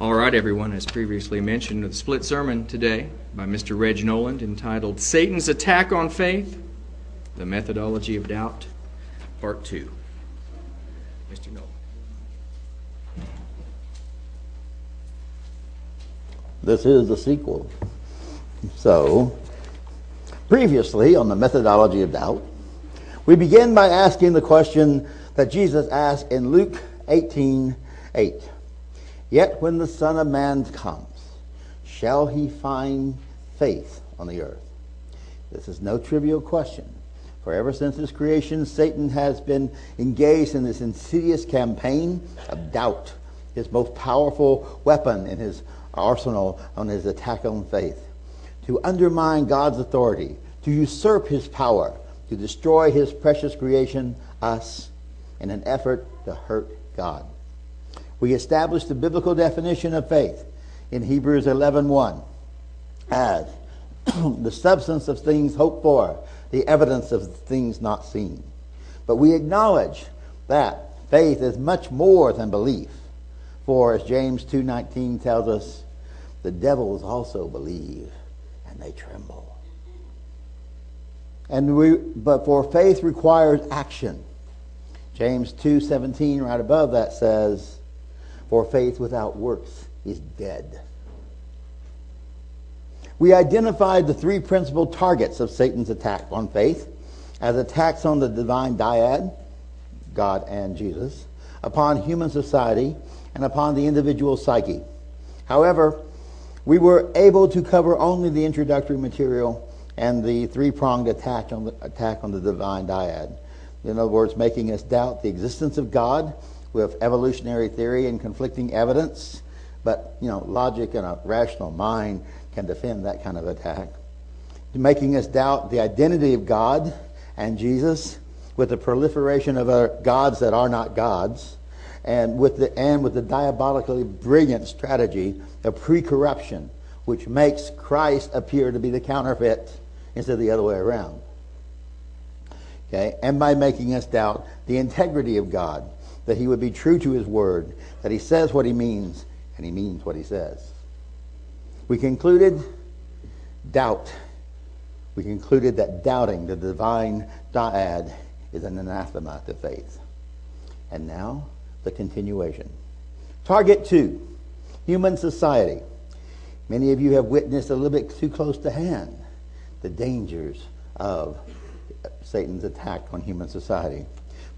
All right, everyone, as previously mentioned, the split sermon today by Mr. Reg Noland entitled Satan's Attack on Faith The Methodology of Doubt, Part 2. Mr. Noland. This is the sequel. So, previously on the methodology of doubt, we begin by asking the question that Jesus asked in Luke 18 8. Yet when the Son of Man comes, shall he find faith on the earth? This is no trivial question. For ever since his creation, Satan has been engaged in this insidious campaign of doubt, his most powerful weapon in his arsenal on his attack on faith, to undermine God's authority, to usurp his power, to destroy his precious creation, us, in an effort to hurt God. We established the biblical definition of faith in Hebrews 11:1 as the substance of things hoped for, the evidence of things not seen. But we acknowledge that faith is much more than belief. For as James 2:19 tells us, the devils also believe and they tremble. And we but for faith requires action. James 2:17 right above that says, for faith without works is dead. We identified the three principal targets of Satan's attack on faith as attacks on the divine dyad, God and Jesus, upon human society, and upon the individual psyche. However, we were able to cover only the introductory material and the three-pronged attack on the, attack on the divine dyad. In other words, making us doubt the existence of God, with evolutionary theory and conflicting evidence, but you know, logic and a rational mind can defend that kind of attack. Making us doubt the identity of God and Jesus with the proliferation of gods that are not gods, and with the and with the diabolically brilliant strategy of pre-corruption, which makes Christ appear to be the counterfeit instead of the other way around. Okay, and by making us doubt the integrity of God that he would be true to his word, that he says what he means, and he means what he says. We concluded doubt. We concluded that doubting the divine dyad is an anathema to faith. And now, the continuation. Target two human society. Many of you have witnessed a little bit too close to hand the dangers of Satan's attack on human society.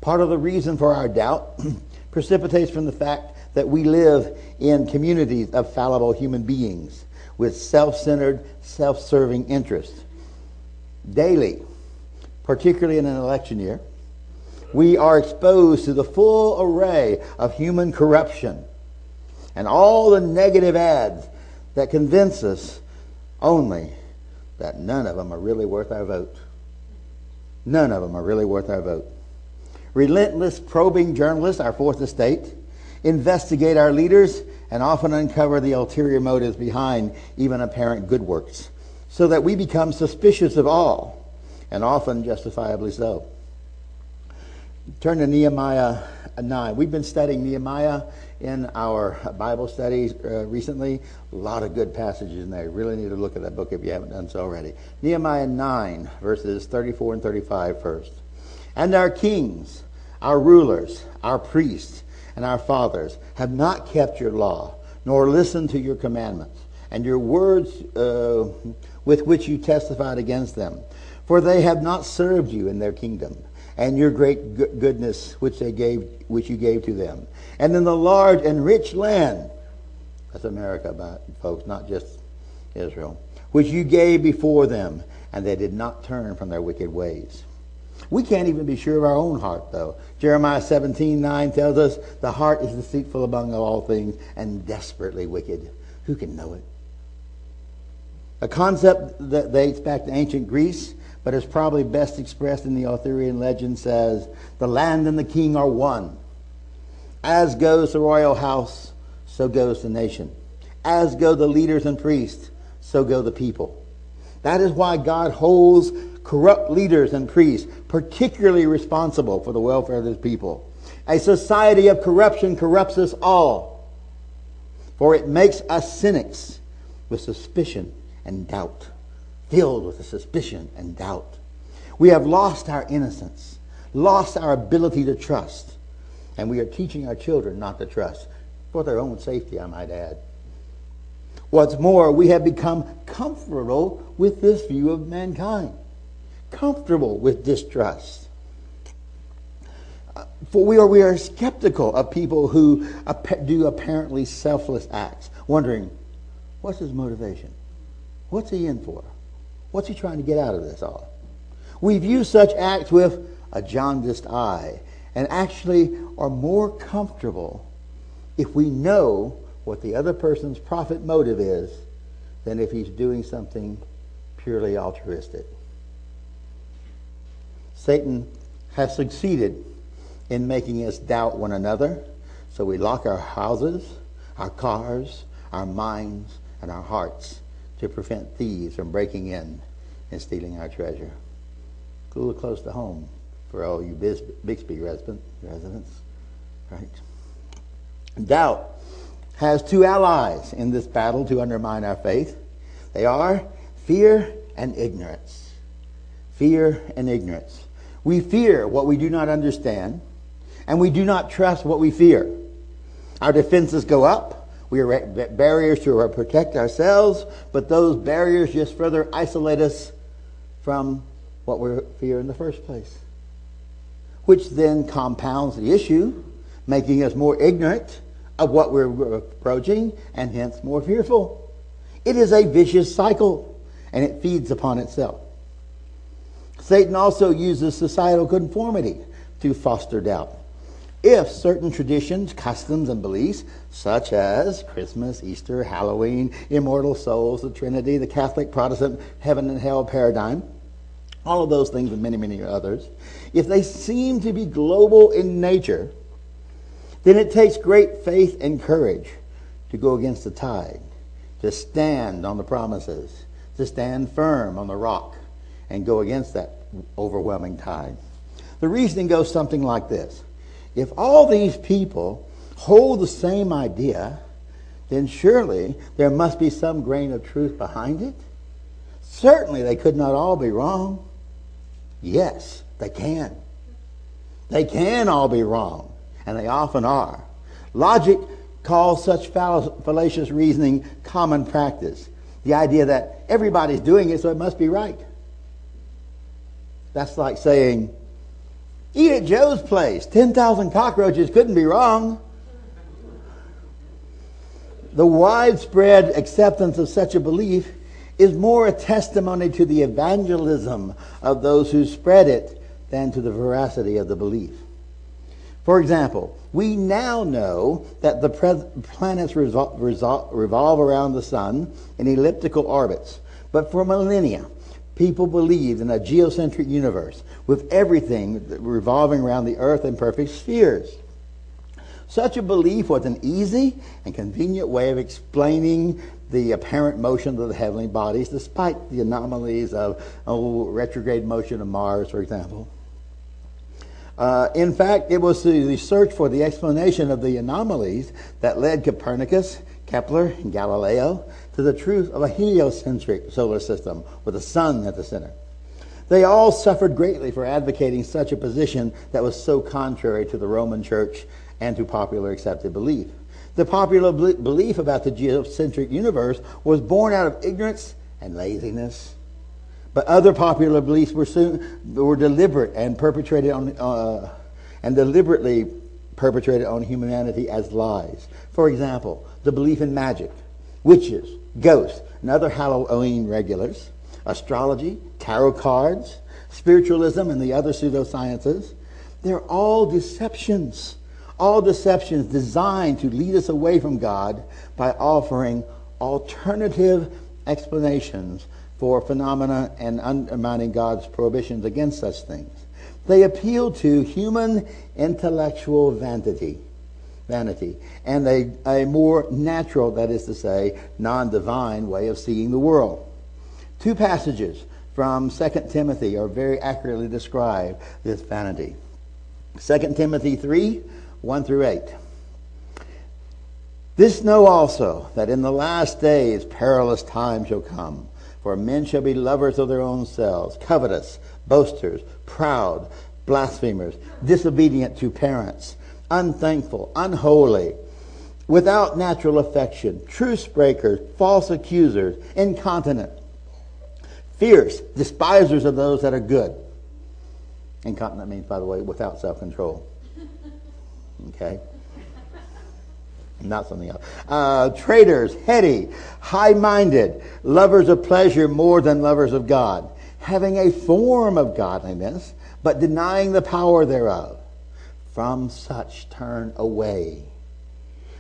Part of the reason for our doubt precipitates from the fact that we live in communities of fallible human beings with self centered, self serving interests. Daily, particularly in an election year, we are exposed to the full array of human corruption and all the negative ads that convince us only that none of them are really worth our vote. None of them are really worth our vote. Relentless probing journalists, our fourth estate, investigate our leaders and often uncover the ulterior motives behind even apparent good works, so that we become suspicious of all, and often justifiably so. Turn to Nehemiah 9. We've been studying Nehemiah in our Bible studies uh, recently. A lot of good passages in there. You really need to look at that book if you haven't done so already. Nehemiah 9, verses 34 and 35 first. And our kings, our rulers, our priests, and our fathers have not kept your law, nor listened to your commandments, and your words uh, with which you testified against them. For they have not served you in their kingdom, and your great goodness which they gave, which you gave to them, and in the large and rich land. That's America, folks, not just Israel, which you gave before them, and they did not turn from their wicked ways. We can't even be sure of our own heart, though. Jeremiah 17 9 tells us the heart is deceitful among all things and desperately wicked. Who can know it? A concept that dates back to ancient Greece, but is probably best expressed in the Arthurian legend says, The land and the king are one. As goes the royal house, so goes the nation. As go the leaders and priests, so go the people. That is why God holds corrupt leaders and priests particularly responsible for the welfare of his people. A society of corruption corrupts us all. For it makes us cynics with suspicion and doubt, filled with suspicion and doubt. We have lost our innocence, lost our ability to trust, and we are teaching our children not to trust for their own safety, I might add. What's more, we have become comfortable with this view of mankind, comfortable with distrust. For we are, we are skeptical of people who do apparently selfless acts, wondering, what's his motivation? What's he in for? What's he trying to get out of this all? We view such acts with a jaundiced eye and actually are more comfortable if we know what the other person's profit motive is than if he's doing something purely altruistic. Satan has succeeded in making us doubt one another, so we lock our houses, our cars, our minds, and our hearts to prevent thieves from breaking in and stealing our treasure. A little close to home for all you Bixby residents, right? Doubt has two allies in this battle to undermine our faith. They are fear and ignorance. Fear and ignorance. We fear what we do not understand, and we do not trust what we fear. Our defenses go up. We erect barriers to protect ourselves, but those barriers just further isolate us from what we fear in the first place, which then compounds the issue, making us more ignorant of what we're approaching and hence more fearful. It is a vicious cycle and it feeds upon itself. Satan also uses societal conformity to foster doubt. If certain traditions, customs, and beliefs, such as Christmas, Easter, Halloween, immortal souls, the Trinity, the Catholic, Protestant, heaven and hell paradigm, all of those things and many, many others, if they seem to be global in nature, then it takes great faith and courage to go against the tide, to stand on the promises, to stand firm on the rock, and go against that overwhelming tide. The reasoning goes something like this If all these people hold the same idea, then surely there must be some grain of truth behind it. Certainly they could not all be wrong. Yes, they can. They can all be wrong and they often are. Logic calls such fallacious reasoning common practice. The idea that everybody's doing it, so it must be right. That's like saying, eat at Joe's place. 10,000 cockroaches couldn't be wrong. The widespread acceptance of such a belief is more a testimony to the evangelism of those who spread it than to the veracity of the belief. For example, we now know that the planets revolve around the sun in elliptical orbits. But for millennia, people believed in a geocentric universe with everything revolving around the earth in perfect spheres. Such a belief was an easy and convenient way of explaining the apparent motion of the heavenly bodies, despite the anomalies of oh, retrograde motion of Mars, for example. Uh, in fact, it was the search for the explanation of the anomalies that led Copernicus, Kepler, and Galileo to the truth of a heliocentric solar system with the sun at the center. They all suffered greatly for advocating such a position that was so contrary to the Roman Church and to popular accepted belief. The popular belief about the geocentric universe was born out of ignorance and laziness but other popular beliefs were, soon, were deliberate and perpetrated on, uh, and deliberately perpetrated on humanity as lies. For example, the belief in magic, witches, ghosts, and other Halloween regulars, astrology, tarot cards, spiritualism, and the other pseudosciences. They're all deceptions. All deceptions designed to lead us away from God by offering alternative explanations for phenomena and undermining God's prohibitions against such things. They appeal to human intellectual vanity, vanity, and a, a more natural, that is to say, non-divine way of seeing the world. Two passages from 2 Timothy are very accurately describe this vanity. 2 Timothy 3, 1 through 8. This know also that in the last days perilous times shall come. For men shall be lovers of their own selves, covetous, boasters, proud, blasphemers, disobedient to parents, unthankful, unholy, without natural affection, truce breakers, false accusers, incontinent, fierce, despisers of those that are good. Incontinent means, by the way, without self control. Okay? not something else. Uh, traitors, heady, high minded, lovers of pleasure more than lovers of God, having a form of godliness, but denying the power thereof. From such turn away.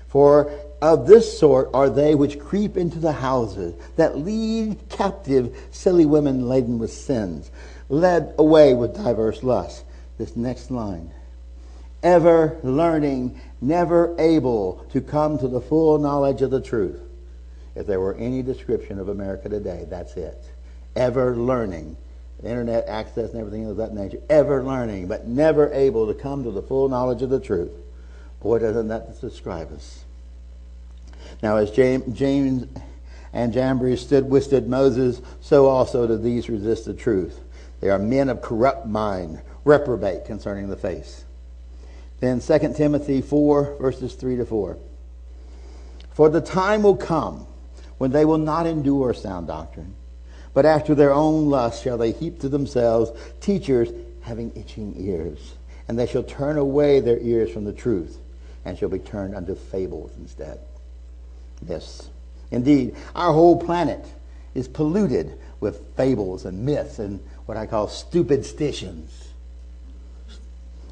For of this sort are they which creep into the houses, that lead captive silly women laden with sins, led away with diverse lusts. This next line ever learning, never able to come to the full knowledge of the truth. If there were any description of America today, that's it. Ever learning, internet access and everything of that nature, ever learning, but never able to come to the full knowledge of the truth. Boy, doesn't that describe us. Now, as Jannes, and Jambres stood withstood Moses, so also do these resist the truth. They are men of corrupt mind, reprobate concerning the faith. Then 2 Timothy 4, verses 3 to 4. For the time will come when they will not endure sound doctrine, but after their own lust shall they heap to themselves teachers having itching ears. And they shall turn away their ears from the truth, and shall be turned unto fables instead. Yes, indeed, our whole planet is polluted with fables and myths and what I call stupid stitions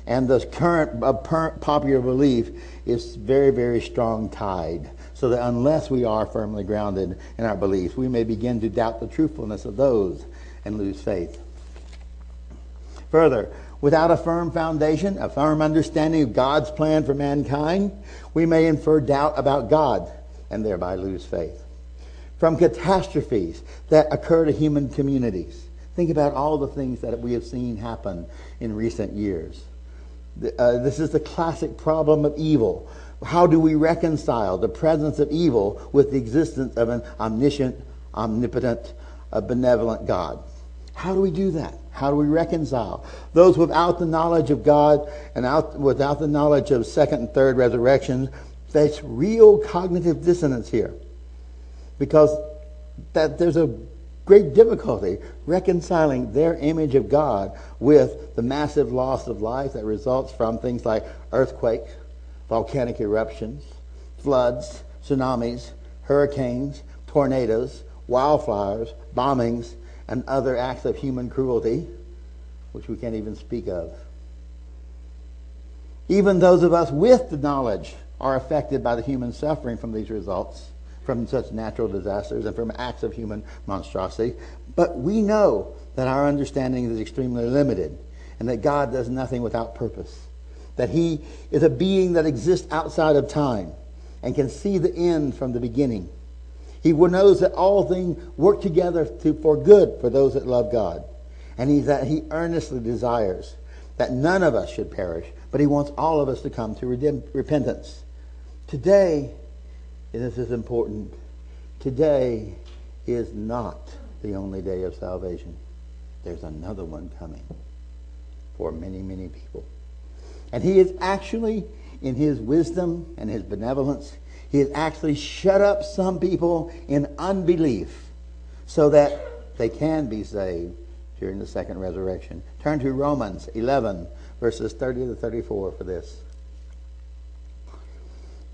and the current uh, popular belief is very, very strong tide. So that unless we are firmly grounded in our beliefs, we may begin to doubt the truthfulness of those and lose faith. Further, without a firm foundation, a firm understanding of God's plan for mankind, we may infer doubt about God and thereby lose faith. From catastrophes that occur to human communities, think about all the things that we have seen happen in recent years. Uh, this is the classic problem of evil. How do we reconcile the presence of evil with the existence of an omniscient, omnipotent, uh, benevolent God? How do we do that? How do we reconcile? Those without the knowledge of God and out, without the knowledge of second and third resurrections face real cognitive dissonance here. Because that there's a great difficulty reconciling their image of God with the massive loss of life that results from things like earthquakes, volcanic eruptions, floods, tsunamis, hurricanes, tornadoes, wildfires, bombings, and other acts of human cruelty, which we can't even speak of. Even those of us with the knowledge are affected by the human suffering from these results from such natural disasters and from acts of human monstrosity. But we know that our understanding is extremely limited and that God does nothing without purpose. That He is a being that exists outside of time and can see the end from the beginning. He knows that all things work together to, for good for those that love God. And he, that He earnestly desires that none of us should perish, but He wants all of us to come to repentance. Today, and this is important. Today is not the only day of salvation. There's another one coming for many, many people. And he is actually, in his wisdom and his benevolence, he has actually shut up some people in unbelief so that they can be saved during the second resurrection. Turn to Romans 11, verses 30 to 34 for this.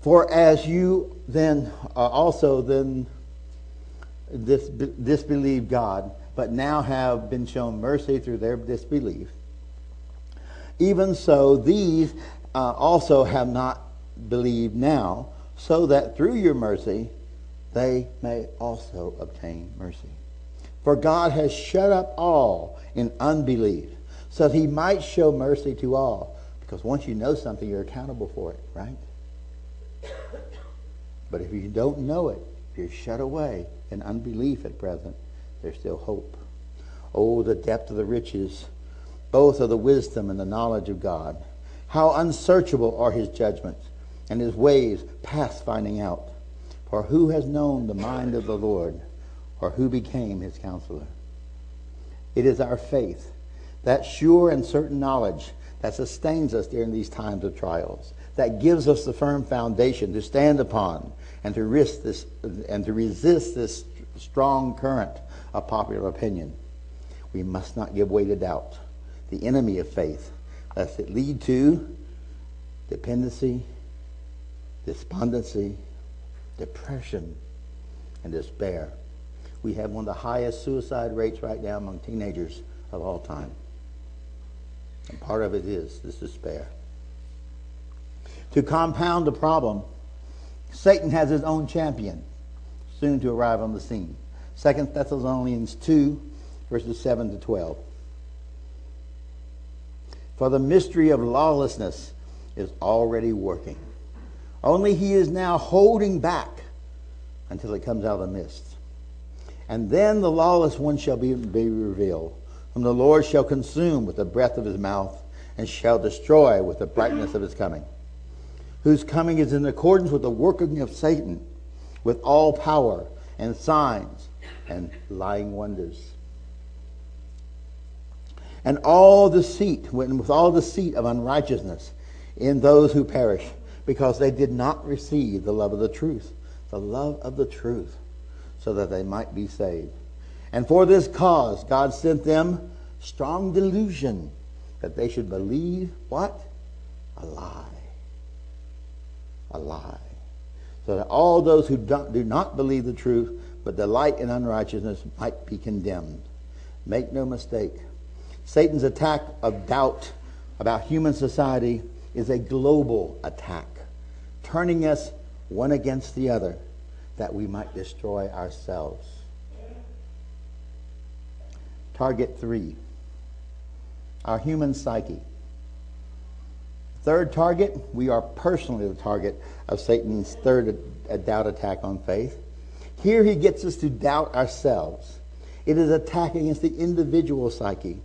For as you then uh, also then dis- disbelieve God, but now have been shown mercy through their disbelief, even so these uh, also have not believed now, so that through your mercy they may also obtain mercy. For God has shut up all in unbelief, so that he might show mercy to all. Because once you know something, you're accountable for it, right? But if you don't know it, you're shut away in unbelief at present, there's still hope. Oh, the depth of the riches, both of the wisdom and the knowledge of God. How unsearchable are his judgments and his ways past finding out. For who has known the mind of the Lord, or who became his counselor? It is our faith, that sure and certain knowledge that sustains us during these times of trials, that gives us the firm foundation to stand upon and to risk this and to resist this strong current of popular opinion. We must not give way to doubt, the enemy of faith, lest it lead to dependency, despondency, depression, and despair. We have one of the highest suicide rates right now among teenagers of all time. And part of it is this despair. To compound the problem, Satan has his own champion soon to arrive on the scene. 2 Thessalonians 2, verses 7 to 12. For the mystery of lawlessness is already working. Only he is now holding back until it comes out of the mist. And then the lawless one shall be, be revealed, whom the Lord shall consume with the breath of his mouth, and shall destroy with the brightness of his coming. Whose coming is in accordance with the working of Satan, with all power and signs and lying wonders. And all deceit, with all deceit of unrighteousness in those who perish, because they did not receive the love of the truth, the love of the truth, so that they might be saved. And for this cause, God sent them strong delusion that they should believe what? A lie. A lie. So that all those who do not believe the truth but delight in unrighteousness might be condemned. Make no mistake. Satan's attack of doubt about human society is a global attack, turning us one against the other that we might destroy ourselves. Target three our human psyche. Third target, we are personally the target of Satan's third doubt attack on faith. Here he gets us to doubt ourselves. It is attack against the individual psyche.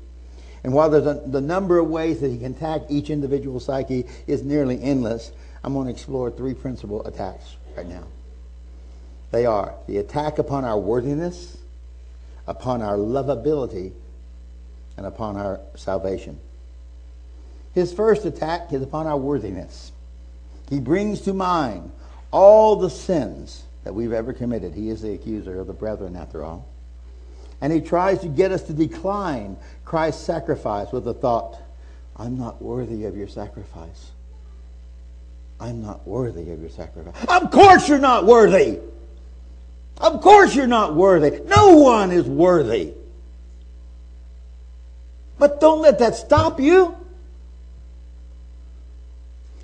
And while there's a, the number of ways that he can attack each individual psyche is nearly endless, I'm going to explore three principal attacks right now. They are the attack upon our worthiness, upon our lovability, and upon our salvation. His first attack is upon our worthiness. He brings to mind all the sins that we've ever committed. He is the accuser of the brethren, after all. And he tries to get us to decline Christ's sacrifice with the thought, I'm not worthy of your sacrifice. I'm not worthy of your sacrifice. Of course you're not worthy. Of course you're not worthy. No one is worthy. But don't let that stop you.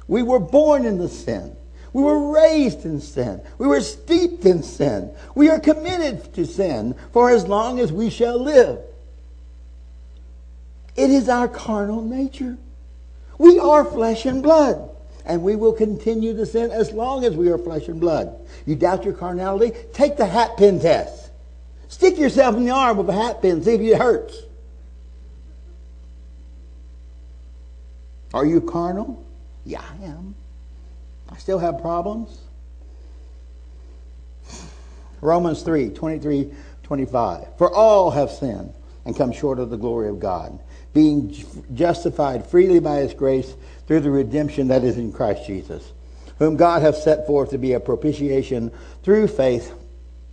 We were born in the sin. We were raised in sin. We were steeped in sin. We are committed to sin for as long as we shall live. It is our carnal nature. We are flesh and blood. And we will continue to sin as long as we are flesh and blood. You doubt your carnality? Take the hat pin test. Stick yourself in the arm with a hat pin, see if it hurts. Are you carnal? Yeah, I am. I still have problems. Romans 3 23 25. For all have sinned and come short of the glory of God, being justified freely by his grace through the redemption that is in Christ Jesus, whom God hath set forth to be a propitiation through faith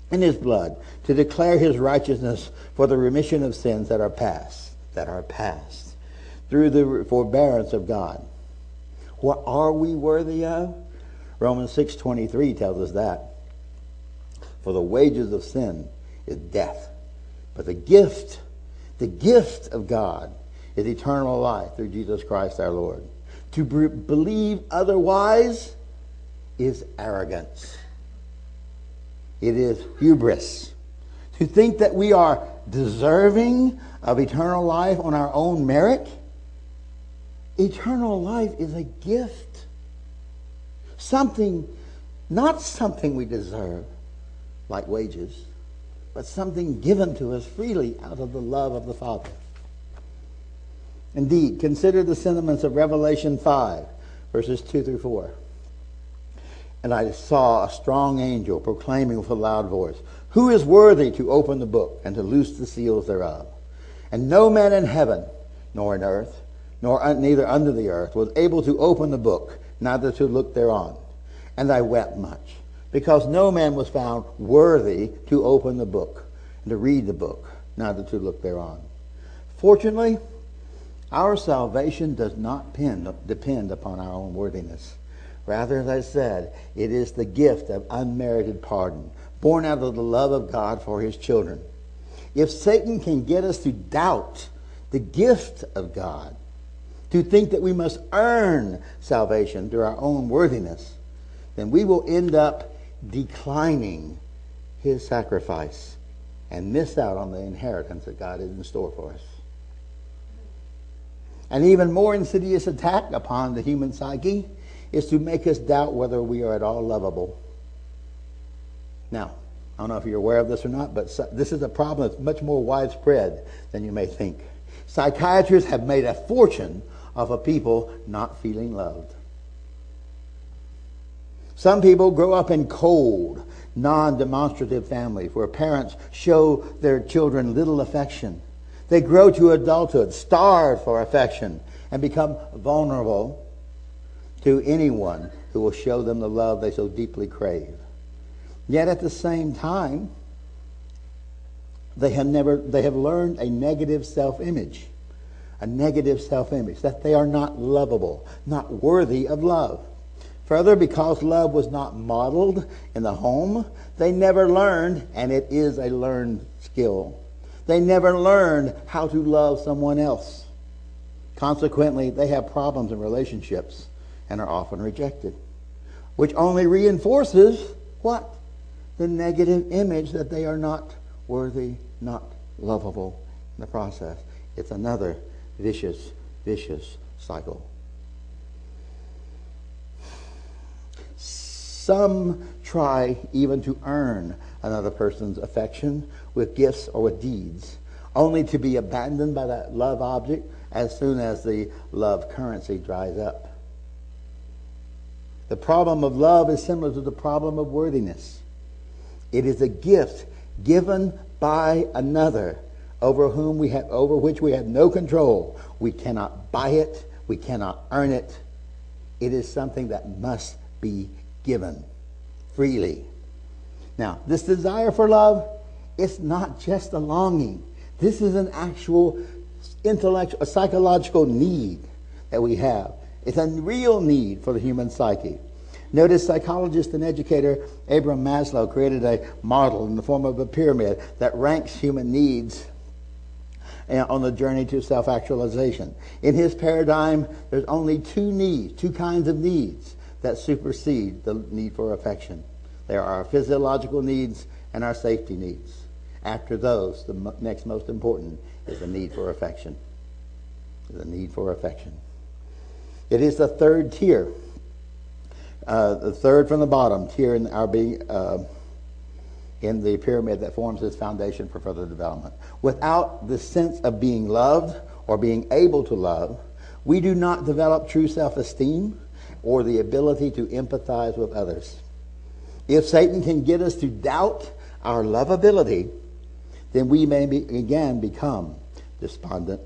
in his blood, to declare his righteousness for the remission of sins that are past, that are past, through the forbearance of God. What are we worthy of? Romans 6:23 tells us that. For the wages of sin is death, but the gift, the gift of God is eternal life through Jesus Christ our Lord. To be- believe otherwise is arrogance. It is hubris. To think that we are deserving of eternal life on our own merit, eternal life is a gift Something, not something we deserve, like wages, but something given to us freely out of the love of the Father. Indeed, consider the sentiments of Revelation 5, verses 2 through 4. And I saw a strong angel proclaiming with a loud voice, Who is worthy to open the book and to loose the seals thereof? And no man in heaven, nor in earth, nor neither under the earth, was able to open the book, neither to look thereon. And I wept much, because no man was found worthy to open the book, and to read the book, neither to look thereon. Fortunately, our salvation does not depend upon our own worthiness. Rather, as I said, it is the gift of unmerited pardon, born out of the love of God for his children. If Satan can get us to doubt the gift of God, to think that we must earn salvation through our own worthiness, then we will end up declining his sacrifice and miss out on the inheritance that God is in store for us. An even more insidious attack upon the human psyche is to make us doubt whether we are at all lovable. Now, I don't know if you're aware of this or not, but this is a problem that's much more widespread than you may think. Psychiatrists have made a fortune of a people not feeling loved. Some people grow up in cold, non demonstrative families where parents show their children little affection. They grow to adulthood, starved for affection, and become vulnerable to anyone who will show them the love they so deeply crave. Yet at the same time, they have never they have learned a negative self-image. A negative self-image that they are not lovable, not worthy of love. Further, because love was not modeled in the home, they never learned, and it is a learned skill. They never learned how to love someone else. Consequently, they have problems in relationships and are often rejected, which only reinforces what? The negative image that they are not worthy, not lovable in the process. It's another vicious, vicious cycle. Some try even to earn another person's affection with gifts or with deeds, only to be abandoned by that love object as soon as the love currency dries up. The problem of love is similar to the problem of worthiness. It is a gift given by another over whom we have over which we have no control. We cannot buy it, we cannot earn it. It is something that must be given freely. Now, this desire for love, it's not just a longing. This is an actual intellectual, a psychological need that we have. It's a real need for the human psyche. Notice psychologist and educator Abraham Maslow created a model in the form of a pyramid that ranks human needs on the journey to self actualization. In his paradigm, there's only two needs, two kinds of needs that supersede the need for affection. There are our physiological needs and our safety needs. After those, the next most important is the need for affection. The need for affection. It is the third tier, uh, the third from the bottom tier in our being. Uh, in the pyramid that forms this foundation for further development. Without the sense of being loved or being able to love, we do not develop true self esteem or the ability to empathize with others. If Satan can get us to doubt our lovability, then we may be, again become despondent,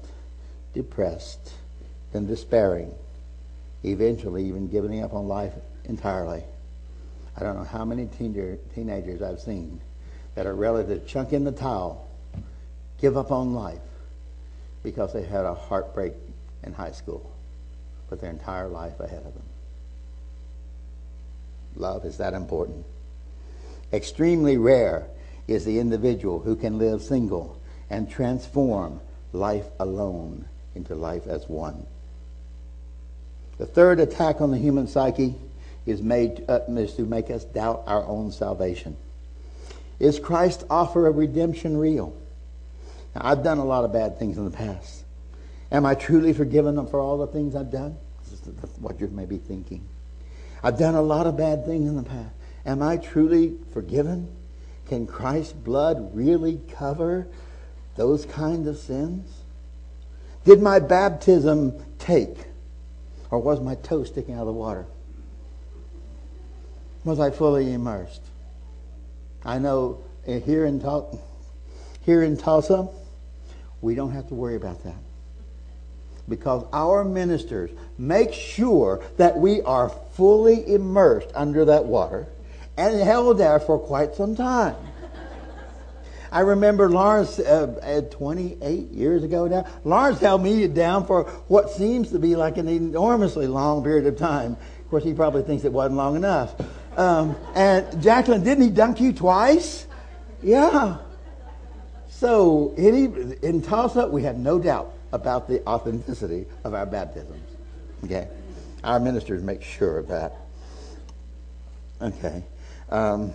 depressed, and despairing, eventually even giving up on life entirely. I don't know how many teenagers I've seen that are ready to chunk in the towel, give up on life, because they had a heartbreak in high school, with their entire life ahead of them. Love is that important. Extremely rare is the individual who can live single and transform life alone into life as one. The third attack on the human psyche is made uh, to make us doubt our own salvation. Is Christ's offer of redemption real? Now, I've done a lot of bad things in the past. Am I truly forgiven for all the things I've done? What you may be thinking. I've done a lot of bad things in the past. Am I truly forgiven? Can Christ's blood really cover those kinds of sins? Did my baptism take, or was my toe sticking out of the water? Was I fully immersed? I know here in, here in Tulsa, we don't have to worry about that. Because our ministers make sure that we are fully immersed under that water and held there for quite some time. I remember Lawrence, uh, 28 years ago now, Lawrence held me down for what seems to be like an enormously long period of time. Of course, he probably thinks it wasn't long enough. Um, and Jacqueline, didn't he dunk you twice? Yeah. So in, in Tulsa, we have no doubt about the authenticity of our baptisms. Okay? Our ministers make sure of that. Okay. Um,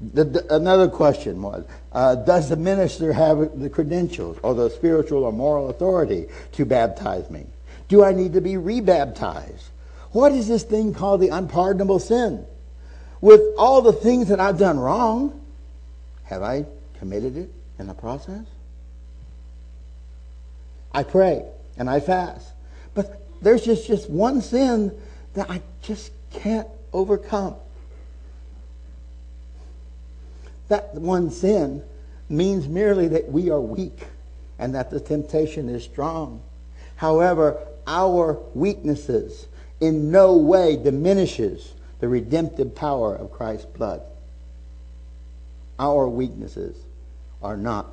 the, the, another question was uh, Does the minister have the credentials or the spiritual or moral authority to baptize me? Do I need to be rebaptized? What is this thing called the unpardonable sin? With all the things that I've done wrong, have I committed it in the process? I pray and I fast. But there's just, just one sin that I just can't overcome. That one sin means merely that we are weak and that the temptation is strong. However, our weaknesses in no way diminishes the redemptive power of Christ's blood. Our weaknesses are not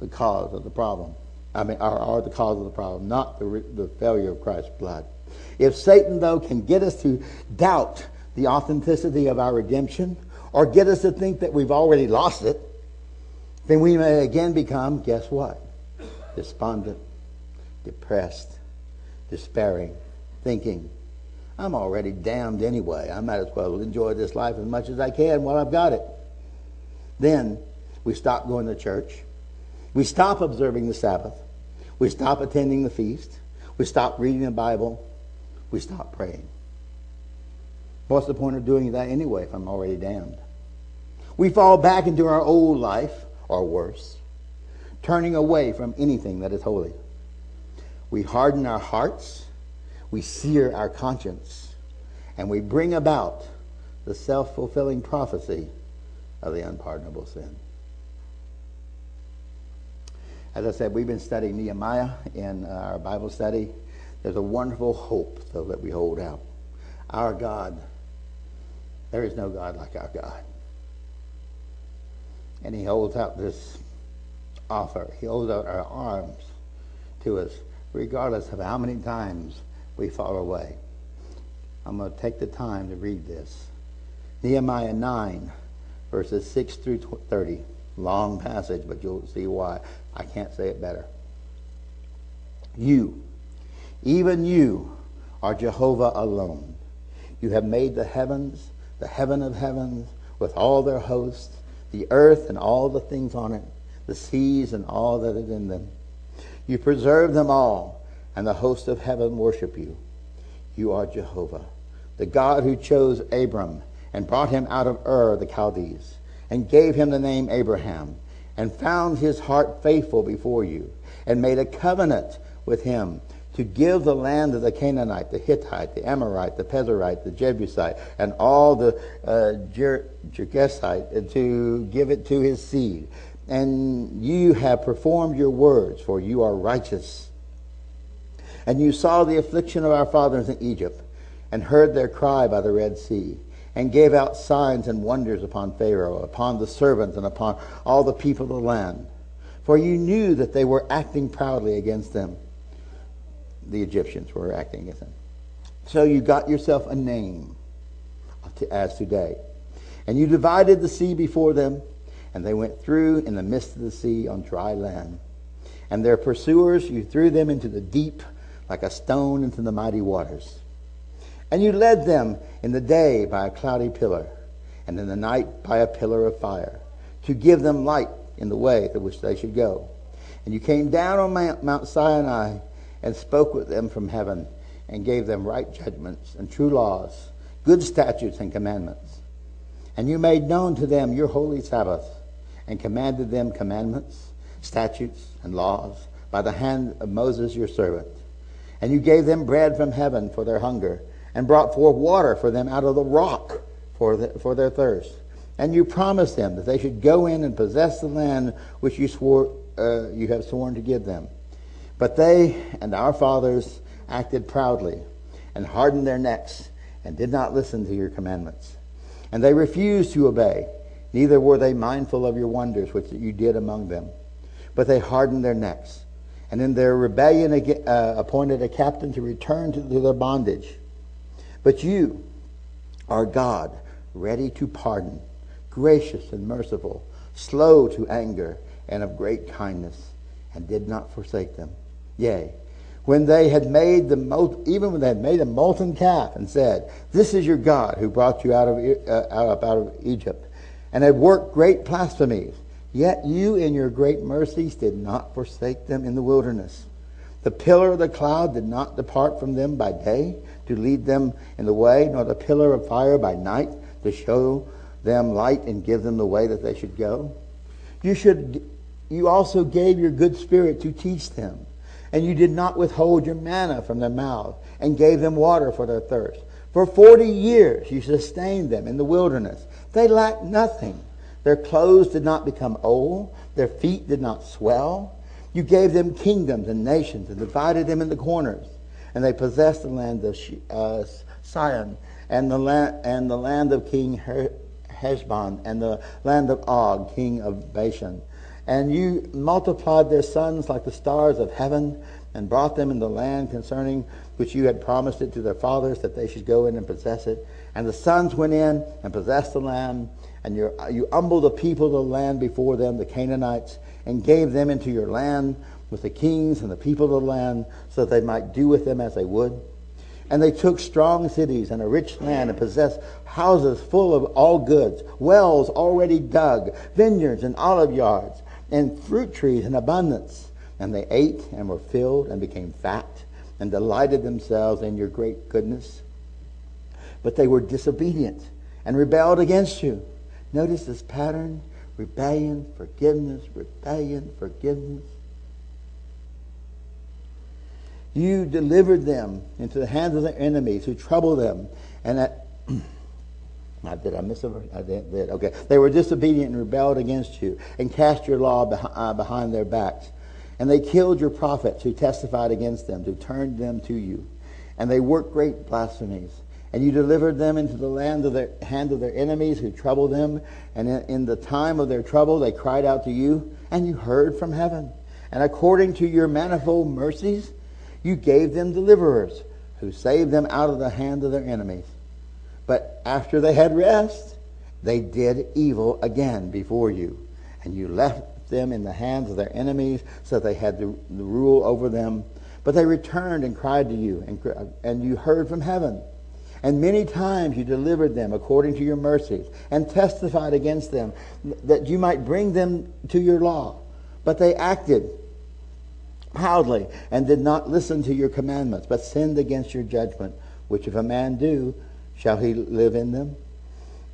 the cause of the problem. I mean, are, are the cause of the problem, not the, the failure of Christ's blood. If Satan, though, can get us to doubt the authenticity of our redemption or get us to think that we've already lost it, then we may again become, guess what? Despondent, depressed, despairing, thinking, I'm already damned anyway. I might as well enjoy this life as much as I can while I've got it. Then we stop going to church. We stop observing the Sabbath. We stop attending the feast. We stop reading the Bible. We stop praying. What's the point of doing that anyway if I'm already damned? We fall back into our old life, or worse, turning away from anything that is holy. We harden our hearts, we sear our conscience, and we bring about the self fulfilling prophecy of the unpardonable sin. As I said, we've been studying Nehemiah in uh, our Bible study. There's a wonderful hope, though, that we hold out. Our God, there is no God like our God. And He holds out this offer, He holds out our arms to us, regardless of how many times we fall away. I'm going to take the time to read this. Nehemiah 9, verses 6 through 30. Long passage, but you'll see why. I can't say it better. You, even you, are Jehovah alone. You have made the heavens, the heaven of heavens, with all their hosts, the earth and all the things on it, the seas and all that is in them. You preserve them all, and the hosts of heaven worship you. You are Jehovah, the God who chose Abram and brought him out of Ur the Chaldees, and gave him the name Abraham, and found his heart faithful before you, and made a covenant with him to give the land of the Canaanite, the Hittite, the Amorite, the Perizzite, the Jebusite, and all the uh, and to give it to his seed. And you have performed your words, for you are righteous. And you saw the affliction of our fathers in Egypt, and heard their cry by the Red Sea, and gave out signs and wonders upon Pharaoh, upon the servants, and upon all the people of the land. For you knew that they were acting proudly against them. The Egyptians were acting against them. So you got yourself a name as today. And you divided the sea before them, and they went through in the midst of the sea on dry land. And their pursuers, you threw them into the deep like a stone into the mighty waters. And you led them in the day by a cloudy pillar, and in the night by a pillar of fire, to give them light in the way to which they should go. And you came down on Mount Sinai and spoke with them from heaven, and gave them right judgments and true laws, good statutes and commandments. And you made known to them your holy Sabbath, and commanded them commandments, statutes, and laws by the hand of Moses your servant. And you gave them bread from heaven for their hunger, and brought forth water for them out of the rock for, the, for their thirst. And you promised them that they should go in and possess the land which you swore uh, you have sworn to give them. But they and our fathers acted proudly and hardened their necks and did not listen to your commandments. And they refused to obey, neither were they mindful of your wonders which you did among them. But they hardened their necks, and in their rebellion uh, appointed a captain to return to their bondage. But you are God, ready to pardon, gracious and merciful, slow to anger, and of great kindness, and did not forsake them. Yea, when they had made the even when they had made a molten calf and said, "This is your God who brought you out of uh, out of Egypt," and had worked great blasphemies, yet you in your great mercies did not forsake them in the wilderness. The pillar of the cloud did not depart from them by day to lead them in the way, nor the pillar of fire by night to show them light and give them the way that they should go. You should you also gave your good spirit to teach them. And you did not withhold your manna from their mouth, and gave them water for their thirst. For forty years you sustained them in the wilderness. They lacked nothing. Their clothes did not become old, their feet did not swell. You gave them kingdoms and nations, and divided them into corners. And they possessed the land of uh, Sihon, and the land, and the land of King Heshbon, and the land of Og, king of Bashan and you multiplied their sons like the stars of heaven, and brought them in the land concerning which you had promised it to their fathers that they should go in and possess it. And the sons went in and possessed the land, and you humbled the people of the land before them, the Canaanites, and gave them into your land with the kings and the people of the land, so that they might do with them as they would. And they took strong cities and a rich land and possessed houses full of all goods, wells already dug, vineyards and olive yards and fruit trees in abundance. And they ate and were filled and became fat and delighted themselves in your great goodness. But they were disobedient and rebelled against you. Notice this pattern rebellion, forgiveness, rebellion, forgiveness. You delivered them into the hands of their enemies who troubled them, and at Not did I miss a verse? I did, did. Okay. They were disobedient and rebelled against you and cast your law uh, behind their backs. And they killed your prophets who testified against them, who turned them to you. And they worked great blasphemies. And you delivered them into the land of their, hand of their enemies who troubled them. And in, the time of their trouble, they cried out to you, and you heard from heaven. And according to your manifold mercies, you gave them deliverers who saved them out of the hand of their enemies. But after they had rest, they did evil again before you. And you left them in the hands of their enemies so they had the, the rule over them. But they returned and cried to you, and, and you heard from heaven. And many times you delivered them according to your mercies, and testified against them that you might bring them to your law. But they acted proudly and did not listen to your commandments, but sinned against your judgment, which if a man do, shall he live in them?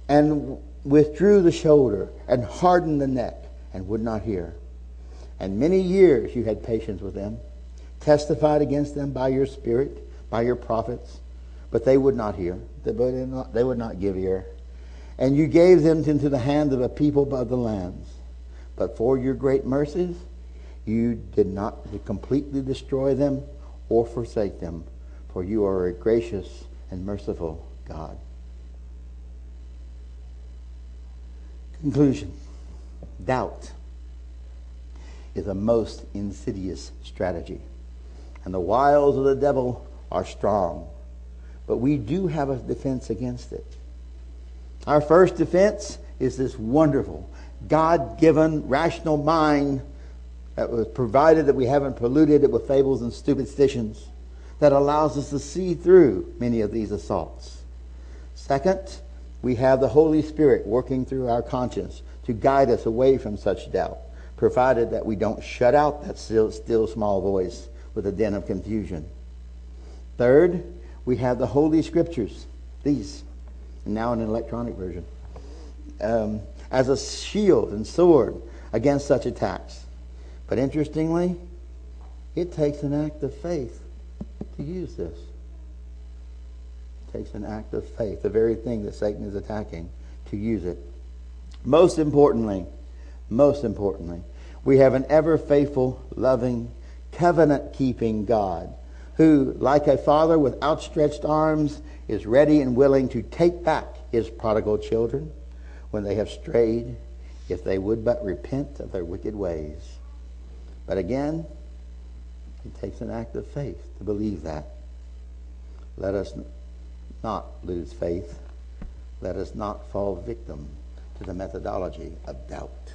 And withdrew the shoulder and hardened the neck and would not hear. And many years you had patience with them, testified against them by your spirit, by your prophets, but they would not hear. They would not give ear. And you gave them into the hand of a people of the lands. But for your great mercies, you did not completely destroy them or forsake them, for you are a gracious and merciful God. Conclusion doubt is a most insidious strategy, and the wiles of the devil are strong. But we do have a defense against it. Our first defense is this wonderful, God given, rational mind that was provided that we haven't polluted it with fables and superstitions that allows us to see through many of these assaults. Second, we have the Holy Spirit working through our conscience to guide us away from such doubt, provided that we don't shut out that still, still small voice with a din of confusion. Third, we have the Holy Scriptures, these, and now in an electronic version, um, as a shield and sword against such attacks. But interestingly, it takes an act of faith to use this It takes an act of faith, the very thing that Satan is attacking, to use it. Most importantly, most importantly, we have an ever faithful, loving, covenant keeping God who, like a father with outstretched arms, is ready and willing to take back his prodigal children when they have strayed, if they would but repent of their wicked ways. But again, it takes an act of faith to believe that. Let us not lose faith. Let us not fall victim to the methodology of doubt.